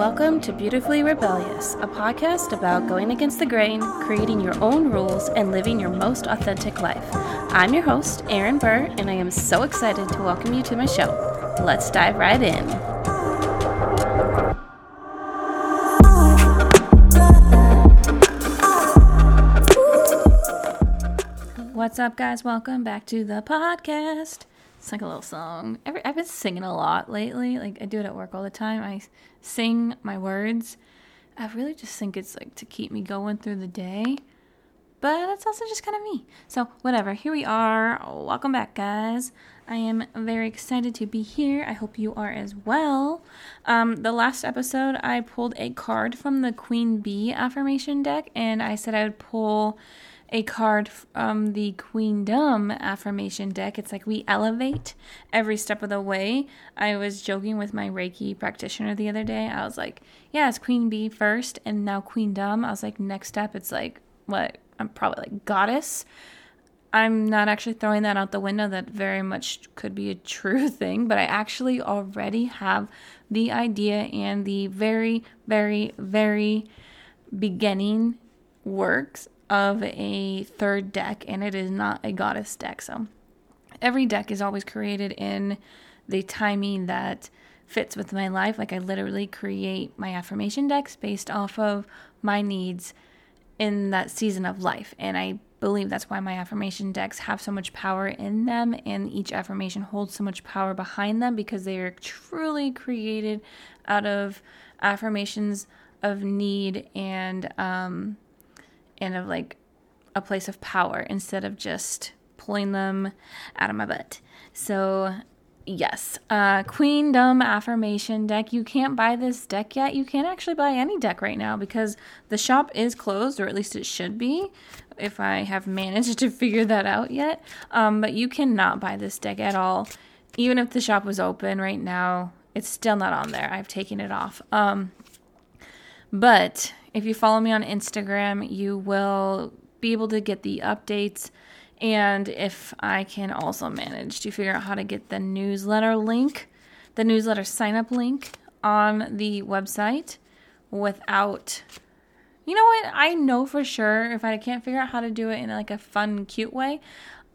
Welcome to Beautifully Rebellious, a podcast about going against the grain, creating your own rules, and living your most authentic life. I'm your host, Erin Burr, and I am so excited to welcome you to my show. Let's dive right in. What's up, guys? Welcome back to the podcast. It's like a little song. Every, I've been singing a lot lately. Like I do it at work all the time. I sing my words. I really just think it's like to keep me going through the day. But that's also just kind of me. So, whatever. Here we are. Welcome back, guys. I am very excited to be here. I hope you are as well. Um, the last episode, I pulled a card from the Queen Bee affirmation deck, and I said I would pull a card from um, the Queendom affirmation deck. It's like we elevate every step of the way. I was joking with my Reiki practitioner the other day. I was like, yeah, it's Queen Bee first and now Queendom. I was like, next step, it's like, what? I'm probably like goddess. I'm not actually throwing that out the window. That very much could be a true thing, but I actually already have the idea and the very, very, very beginning works of a third deck, and it is not a goddess deck. So every deck is always created in the timing that fits with my life. Like I literally create my affirmation decks based off of my needs in that season of life. And I believe that's why my affirmation decks have so much power in them and each affirmation holds so much power behind them because they are truly created out of affirmations of need and um and of like a place of power instead of just pulling them out of my butt. So, yes, uh, Queendom affirmation deck. You can't buy this deck yet. You can't actually buy any deck right now because the shop is closed, or at least it should be. If I have managed to figure that out yet, um, but you cannot buy this deck at all. Even if the shop was open right now, it's still not on there. I've taken it off. Um, but if you follow me on Instagram, you will be able to get the updates. And if I can also manage to figure out how to get the newsletter link, the newsletter sign up link on the website without you know what? I know for sure if I can't figure out how to do it in like a fun, cute way,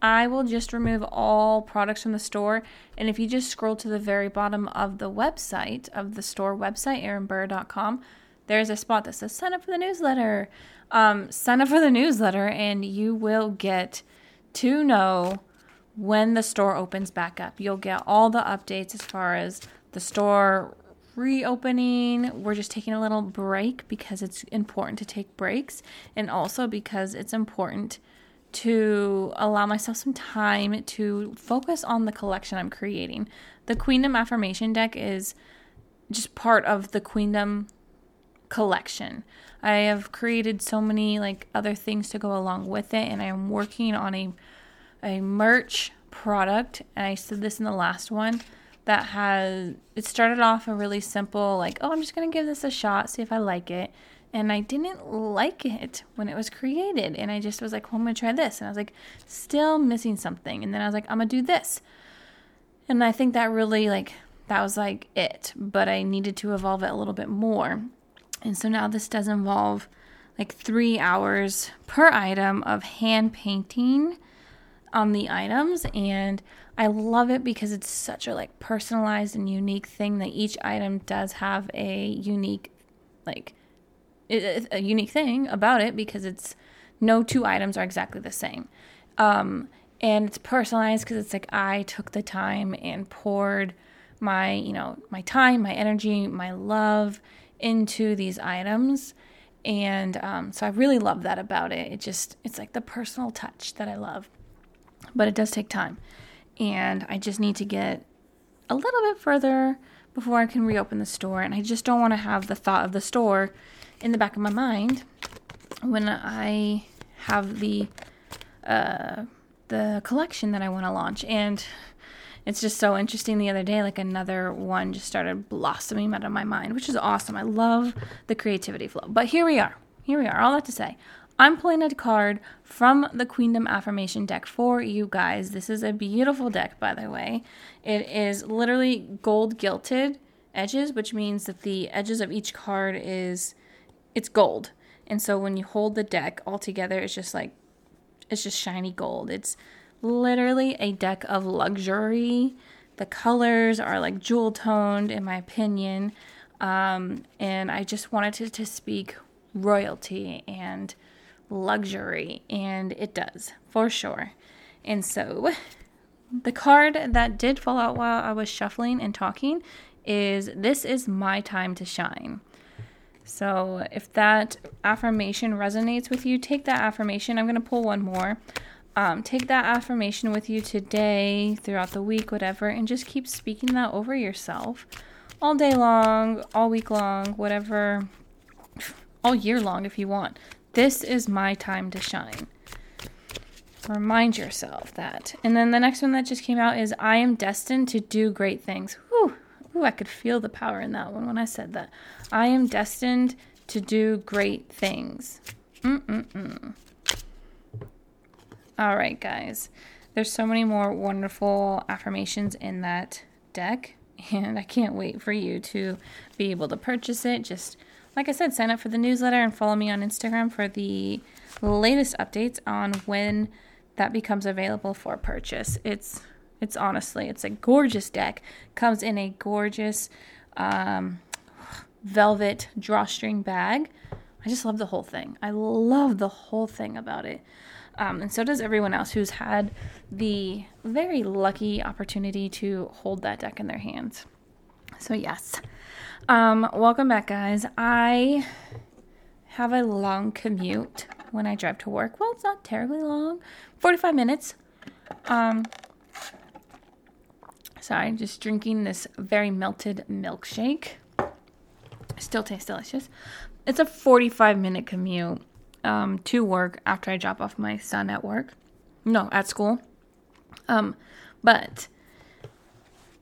I will just remove all products from the store. And if you just scroll to the very bottom of the website, of the store website, erinburr.com, there's a spot that says sign up for the newsletter. Um, sign up for the newsletter, and you will get to know when the store opens back up. You'll get all the updates as far as the store reopening. We're just taking a little break because it's important to take breaks, and also because it's important to allow myself some time to focus on the collection I'm creating. The Queendom Affirmation deck is just part of the Queendom collection. I have created so many like other things to go along with it and I am working on a a merch product and I said this in the last one that has it started off a really simple like oh I'm just going to give this a shot see if I like it and I didn't like it when it was created and I just was like well, I'm going to try this and I was like still missing something and then I was like I'm going to do this. And I think that really like that was like it, but I needed to evolve it a little bit more. And so now this does involve like three hours per item of hand painting on the items. And I love it because it's such a like personalized and unique thing that each item does have a unique, like, a unique thing about it because it's no two items are exactly the same. Um, and it's personalized because it's like I took the time and poured my, you know, my time, my energy, my love into these items. And um, so i really love that about it. It just it's like the personal touch that i love. But it does take time. And i just need to get a little bit further before i can reopen the store. And i just don't want to have the thought of the store in the back of my mind when i have the uh, the collection that i want to launch. And it's just so interesting. The other day like another one just started blossoming out of my mind which is awesome. I love the creativity flow. But here we are. Here we are. All that to say i'm pulling a card from the queendom affirmation deck for you guys. This is a beautiful deck by the way. It is literally gold gilded edges, which means that the edges of each card is it's gold. And so when you hold the deck all together, it's just like it's just shiny gold. It's literally a deck of luxury. The colors are like jewel toned, in my opinion. Um, and I just wanted to, to speak royalty and luxury, and it does for sure. And so, the card that did fall out while I was shuffling and talking is This is my time to shine. So, if that affirmation resonates with you, take that affirmation. I'm going to pull one more. Um, take that affirmation with you today, throughout the week, whatever, and just keep speaking that over yourself all day long, all week long, whatever, all year long if you want. This is my time to shine. Remind yourself that. And then the next one that just came out is I am destined to do great things. Whew. Ooh, I could feel the power in that one when I said that. I am destined to do great things. Mm-mm-mm. All right, guys. There's so many more wonderful affirmations in that deck and I can't wait for you to be able to purchase it. Just like I said, sign up for the newsletter and follow me on Instagram for the latest updates on when that becomes available for purchase. It's it's honestly, it's a gorgeous deck. Comes in a gorgeous um, velvet drawstring bag. I just love the whole thing. I love the whole thing about it. Um, and so does everyone else who's had the very lucky opportunity to hold that deck in their hands. So, yes. Um, welcome back, guys. I have a long commute when I drive to work. Well, it's not terribly long 45 minutes. Um, sorry, just drinking this very melted milkshake. Still tastes delicious. It's a 45 minute commute um, to work after I drop off my son at work. No, at school. Um, but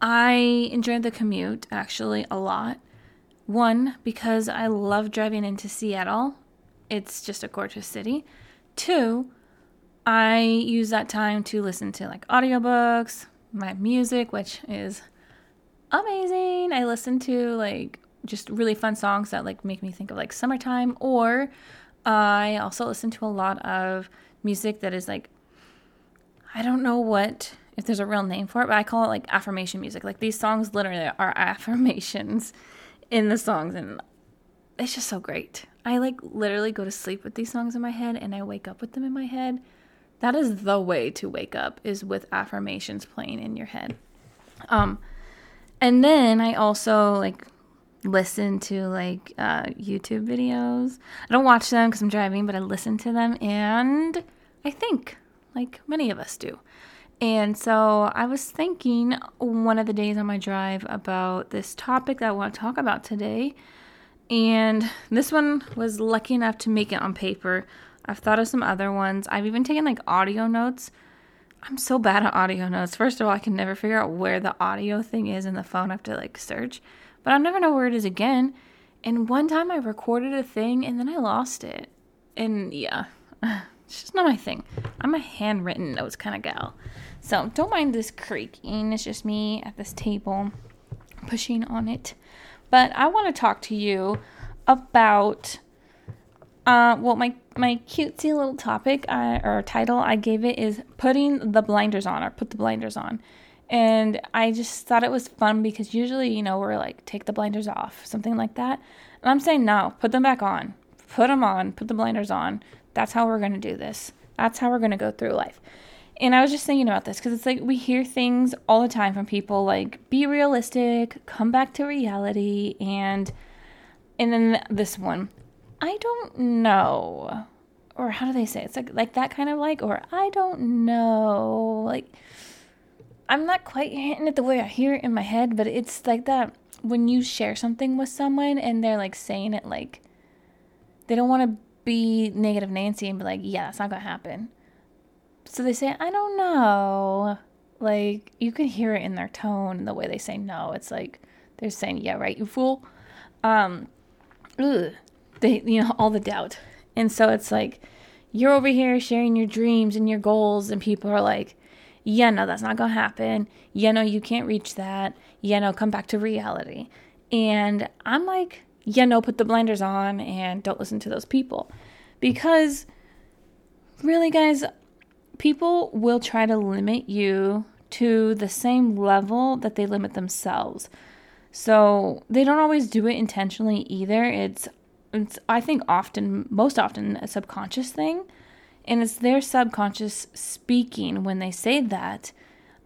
I enjoyed the commute actually a lot. One, because I love driving into Seattle. It's just a gorgeous city. Two, I use that time to listen to like audiobooks, my music, which is amazing. I listen to like just really fun songs that like make me think of like summertime or I also listen to a lot of music that is like, I don't know what, if there's a real name for it, but I call it like affirmation music. Like these songs literally are affirmations in the songs, and it's just so great. I like literally go to sleep with these songs in my head and I wake up with them in my head. That is the way to wake up is with affirmations playing in your head. Um and then I also like listen to like uh, YouTube videos. I don't watch them because I'm driving, but I listen to them and I think, like many of us do. And so I was thinking one of the days on my drive about this topic that I want to talk about today. And this one was lucky enough to make it on paper. I've thought of some other ones. I've even taken like audio notes. I'm so bad at audio notes. First of all, I can never figure out where the audio thing is in the phone. I have to like search but I'll never know where it is again. And one time I recorded a thing and then I lost it. And yeah, it's just not my thing. I'm a handwritten notes kind of gal. So don't mind this creaking. It's just me at this table pushing on it. But I want to talk to you about uh, well, my my cutesy little topic uh, or title I gave it is putting the blinders on or put the blinders on. And I just thought it was fun because usually, you know, we're like, take the blinders off, something like that. And I'm saying, no, put them back on. Put them on, put the blinders on. That's how we're going to do this. That's how we're going to go through life. And I was just thinking about this because it's like we hear things all the time from people like, be realistic, come back to reality. And, and then this one, I don't know. Or how do they say it? It's like, like that kind of like, or I don't know. Like, I'm not quite hitting it the way I hear it in my head, but it's like that when you share something with someone and they're like saying it like they don't want to be negative Nancy and be like, yeah, that's not gonna happen. So they say, I don't know. Like you can hear it in their tone and the way they say no. It's like they're saying, yeah, right, you fool. Um, ugh, they, you know, all the doubt. And so it's like you're over here sharing your dreams and your goals, and people are like, yeah, no, that's not going to happen. Yeah, no, you can't reach that. Yeah, no, come back to reality. And I'm like, yeah, no, put the blinders on and don't listen to those people. Because really, guys, people will try to limit you to the same level that they limit themselves. So they don't always do it intentionally either. It's it's I think often most often a subconscious thing. And it's their subconscious speaking when they say that.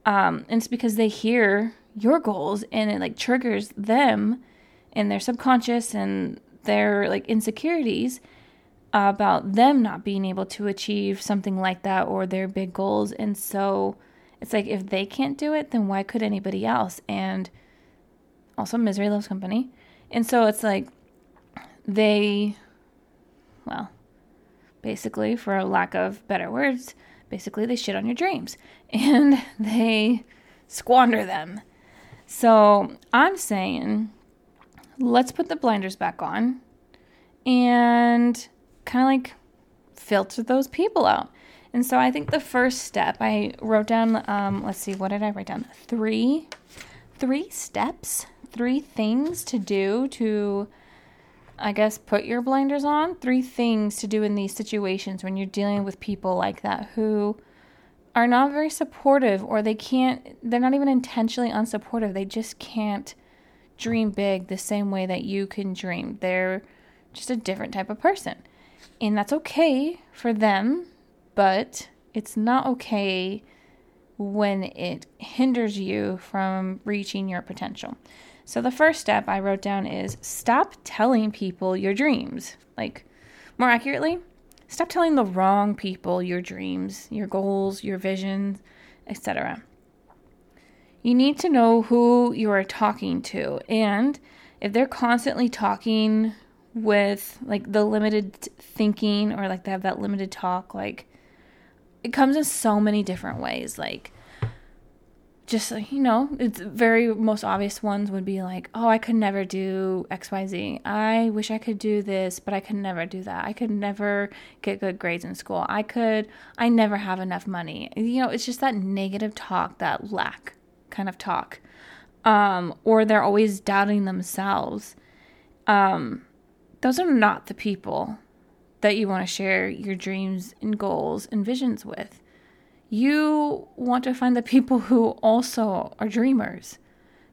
Um, and it's because they hear your goals and it like triggers them and their subconscious and their like insecurities about them not being able to achieve something like that or their big goals. And so it's like if they can't do it, then why could anybody else? And also, misery loves company. And so it's like they, well, basically, for a lack of better words, basically they shit on your dreams and they squander them. So I'm saying, let's put the blinders back on and kind of like filter those people out. And so I think the first step I wrote down, um, let's see, what did I write down? Three, three steps, three things to do to, I guess, put your blinders on. Three things to do in these situations when you're dealing with people like that who are not very supportive or they can't, they're not even intentionally unsupportive. They just can't dream big the same way that you can dream. They're just a different type of person. And that's okay for them but it's not okay when it hinders you from reaching your potential. So, the first step I wrote down is stop telling people your dreams. Like, more accurately, stop telling the wrong people your dreams, your goals, your visions, etc. You need to know who you are talking to, and if they're constantly talking with like the limited thinking or like they have that limited talk, like it comes in so many different ways. Like, just you know, it's very most obvious ones would be like, oh, I could never do XYZ. I wish I could do this, but I could never do that. I could never get good grades in school. I could, I never have enough money. You know, it's just that negative talk, that lack kind of talk. Um, or they're always doubting themselves. Um, those are not the people that you want to share your dreams and goals and visions with. You want to find the people who also are dreamers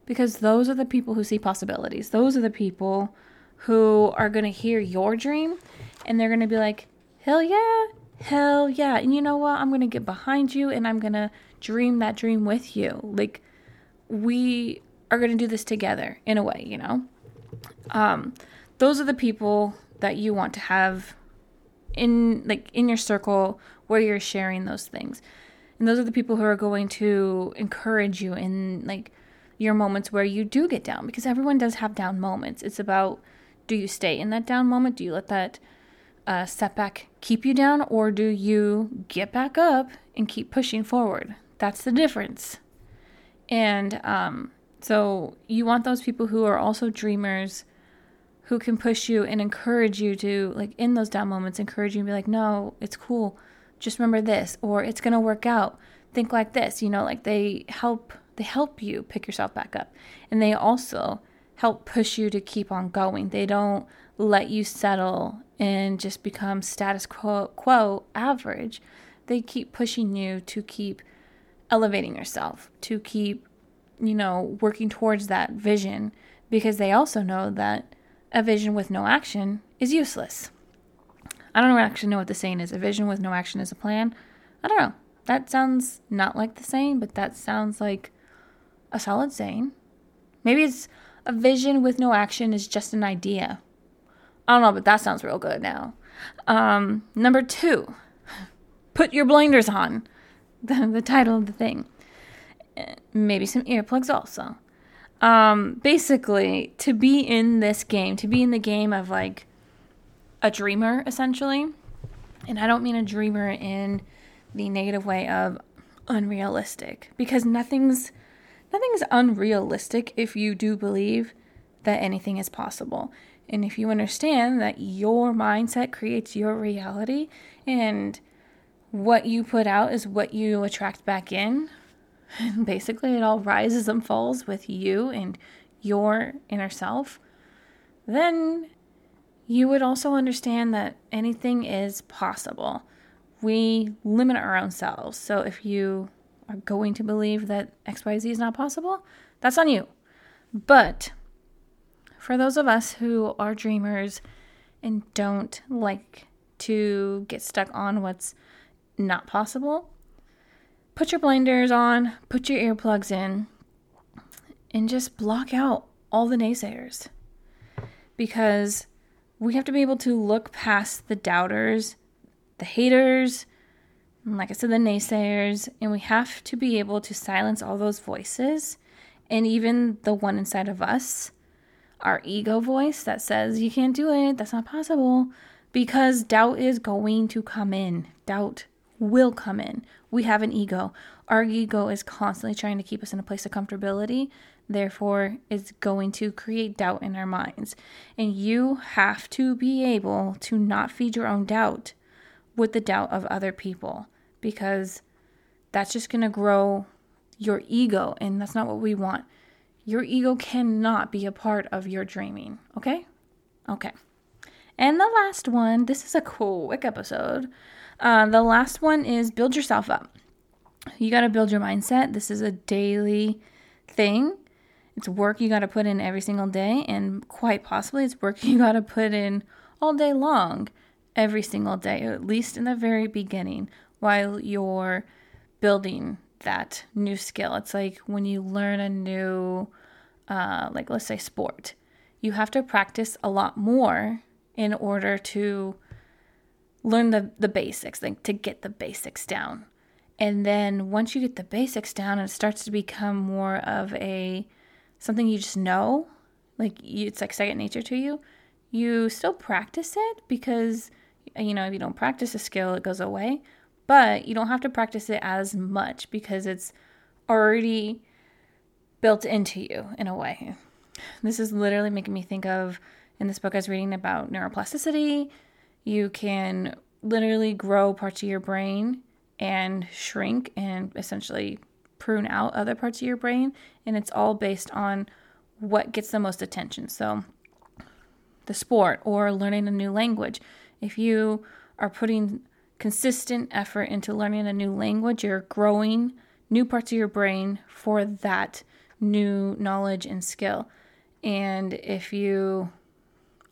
because those are the people who see possibilities. Those are the people who are going to hear your dream and they're going to be like, hell yeah, hell yeah. And you know what? I'm going to get behind you and I'm going to dream that dream with you. Like, we are going to do this together in a way, you know? Um, those are the people that you want to have in like in your circle where you're sharing those things. And those are the people who are going to encourage you in like your moments where you do get down because everyone does have down moments. It's about do you stay in that down moment? Do you let that uh, setback keep you down or do you get back up and keep pushing forward? That's the difference. And um, so you want those people who are also dreamers who can push you and encourage you to like in those down moments encourage you and be like no it's cool. Just remember this or it's going to work out. Think like this you know like they help they help you pick yourself back up. And they also help push you to keep on going. They don't let you settle and just become status quo, quo average. They keep pushing you to keep elevating yourself to keep you know working towards that vision because they also know that a vision with no action is useless. I don't actually know what the saying is. A vision with no action is a plan. I don't know. That sounds not like the saying, but that sounds like a solid saying. Maybe it's a vision with no action is just an idea. I don't know, but that sounds real good now. Um, number two, put your blinders on. The, the title of the thing. Maybe some earplugs also um, basically, to be in this game, to be in the game of like a dreamer, essentially, and I don't mean a dreamer in the negative way of unrealistic, because nothing's nothing's unrealistic if you do believe that anything is possible. And if you understand that your mindset creates your reality and what you put out is what you attract back in, basically it all rises and falls with you and your inner self, then you would also understand that anything is possible. We limit our own selves. So if you are going to believe that XYZ is not possible, that's on you. But for those of us who are dreamers and don't like to get stuck on what's not possible, put your blinders on, put your earplugs in, and just block out all the naysayers. Because we have to be able to look past the doubters, the haters, and like I said, the naysayers, and we have to be able to silence all those voices and even the one inside of us, our ego voice that says, You can't do it, that's not possible, because doubt is going to come in. Doubt will come in. We have an ego. Our ego is constantly trying to keep us in a place of comfortability. Therefore, it's going to create doubt in our minds. And you have to be able to not feed your own doubt with the doubt of other people because that's just going to grow your ego, and that's not what we want. Your ego cannot be a part of your dreaming, okay? Okay. And the last one, this is a quick episode. Uh, the last one is build yourself up. You got to build your mindset. This is a daily thing. It's work you got to put in every single day, and quite possibly it's work you got to put in all day long, every single day, at least in the very beginning, while you're building that new skill. It's like when you learn a new, uh, like let's say sport, you have to practice a lot more in order to learn the, the basics, like to get the basics down. And then once you get the basics down, and it starts to become more of a something you just know, like you, it's like second nature to you. You still practice it because you know if you don't practice a skill, it goes away but you don't have to practice it as much because it's already built into you in a way. This is literally making me think of in this book I was reading about neuroplasticity. You can literally grow parts of your brain and shrink and essentially prune out other parts of your brain. And it's all based on what gets the most attention. So, the sport or learning a new language. If you are putting consistent effort into learning a new language, you're growing new parts of your brain for that new knowledge and skill. And if you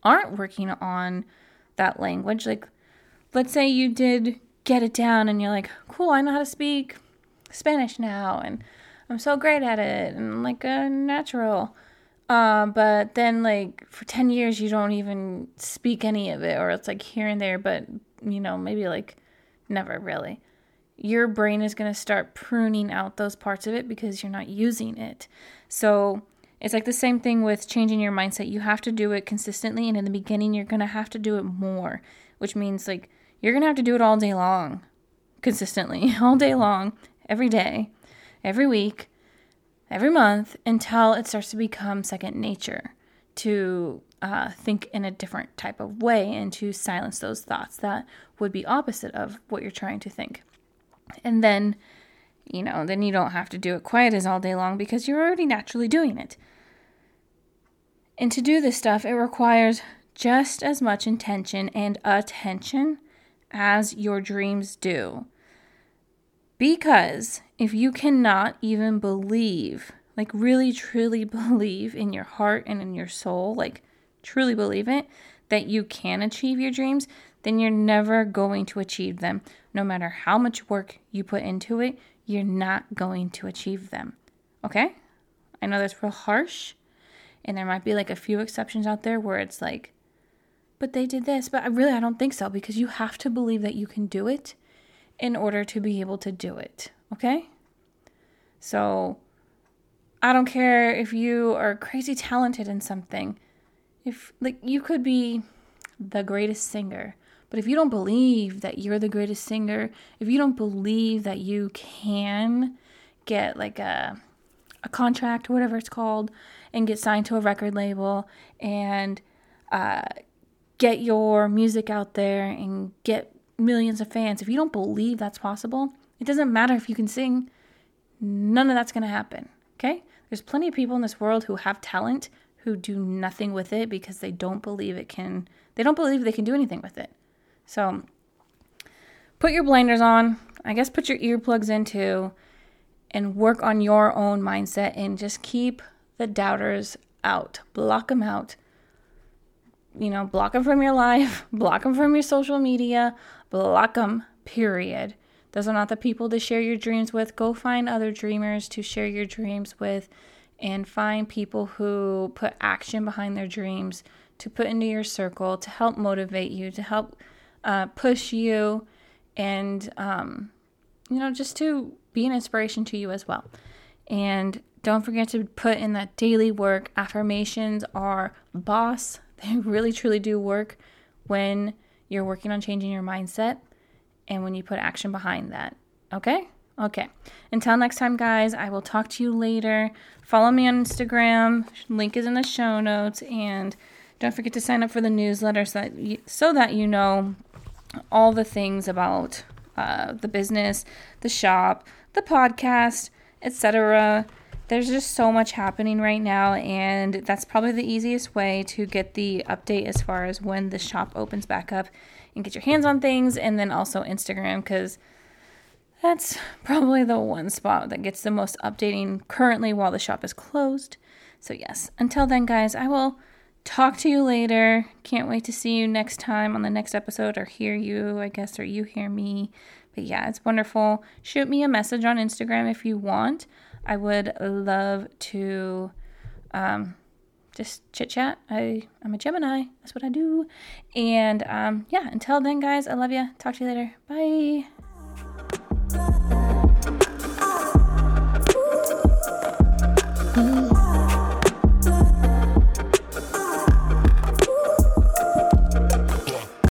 aren't working on that language, like let's say you did get it down and you're like, cool, I know how to speak Spanish now and I'm so great at it and like a natural. Uh, but then like for 10 years you don't even speak any of it or it's like here and there, but you know, maybe like never really. Your brain is going to start pruning out those parts of it because you're not using it. So it's like the same thing with changing your mindset. You have to do it consistently, and in the beginning, you're to have to do it more, which means like you're to have to do it all day long, consistently, all day long, every day, every week, every month until it starts to become second nature to uh, think in a different type of way and to silence those thoughts that would be opposite of what you're trying to think. And then, you know, then you don't have to do it quite as all day long because you're already naturally doing it. And to do this stuff, it requires just as much intention and attention as your dreams do. Because if you cannot even believe, like really truly believe in your heart and in your soul, like truly believe it, that you can achieve your dreams, then you're never going to achieve them. No matter how much work you put into it, you're not going to achieve them. Okay? I know that's real harsh, and there might be like a few exceptions out there where it's like, but they did this, but I really I don't think so because you have to believe that you can do it in order to be able to do it. Okay? So I don't care if you are crazy talented in something if like you could be the greatest singer but if you don't believe that you're the greatest singer if you don't believe that you can get like a a contract or whatever it's called and get signed to a record label and uh, get your music out there and get millions of fans if you don't believe that's possible it doesn't matter if you can sing none of that's going to happen okay There's plenty of people in this world who have talent who do nothing with it because they don't believe it can, they don't believe they can do anything with it. So put your blinders on. I guess put your earplugs in too and work on your own mindset and just keep the doubters out. Block them out. You know, block them from your life, block them from your social media, block them, period. Those are not the people to share your dreams with. Go find other dreamers to share your dreams with and find people who put action behind their dreams to put into your circle to help motivate you, to help uh, push you, and, um, you know, just to be an inspiration to you as well. And don't forget to put in that daily work. Affirmations are boss, they really truly do work when you're working on changing your mindset and when you put action behind that. Okay? Okay. Until next time, guys, I will talk to you later. Follow me on Instagram. Link is in the show notes. And don't forget to sign up for the newsletter so that you, so that you know all the things about uh, the business, the shop, the podcast, etc. There's just so much happening right now, and that's probably the easiest way to get the update as far as when the shop opens back up and get your hands on things, and then also Instagram because that's probably the one spot that gets the most updating currently while the shop is closed. So, yes, until then, guys, I will talk to you later. Can't wait to see you next time on the next episode or hear you, I guess, or you hear me. But yeah, it's wonderful. Shoot me a message on Instagram if you want. I would love to um, just chit chat. I, I'm a Gemini. That's what I do. And um, yeah, until then, guys, I love you. Talk to you later. Bye.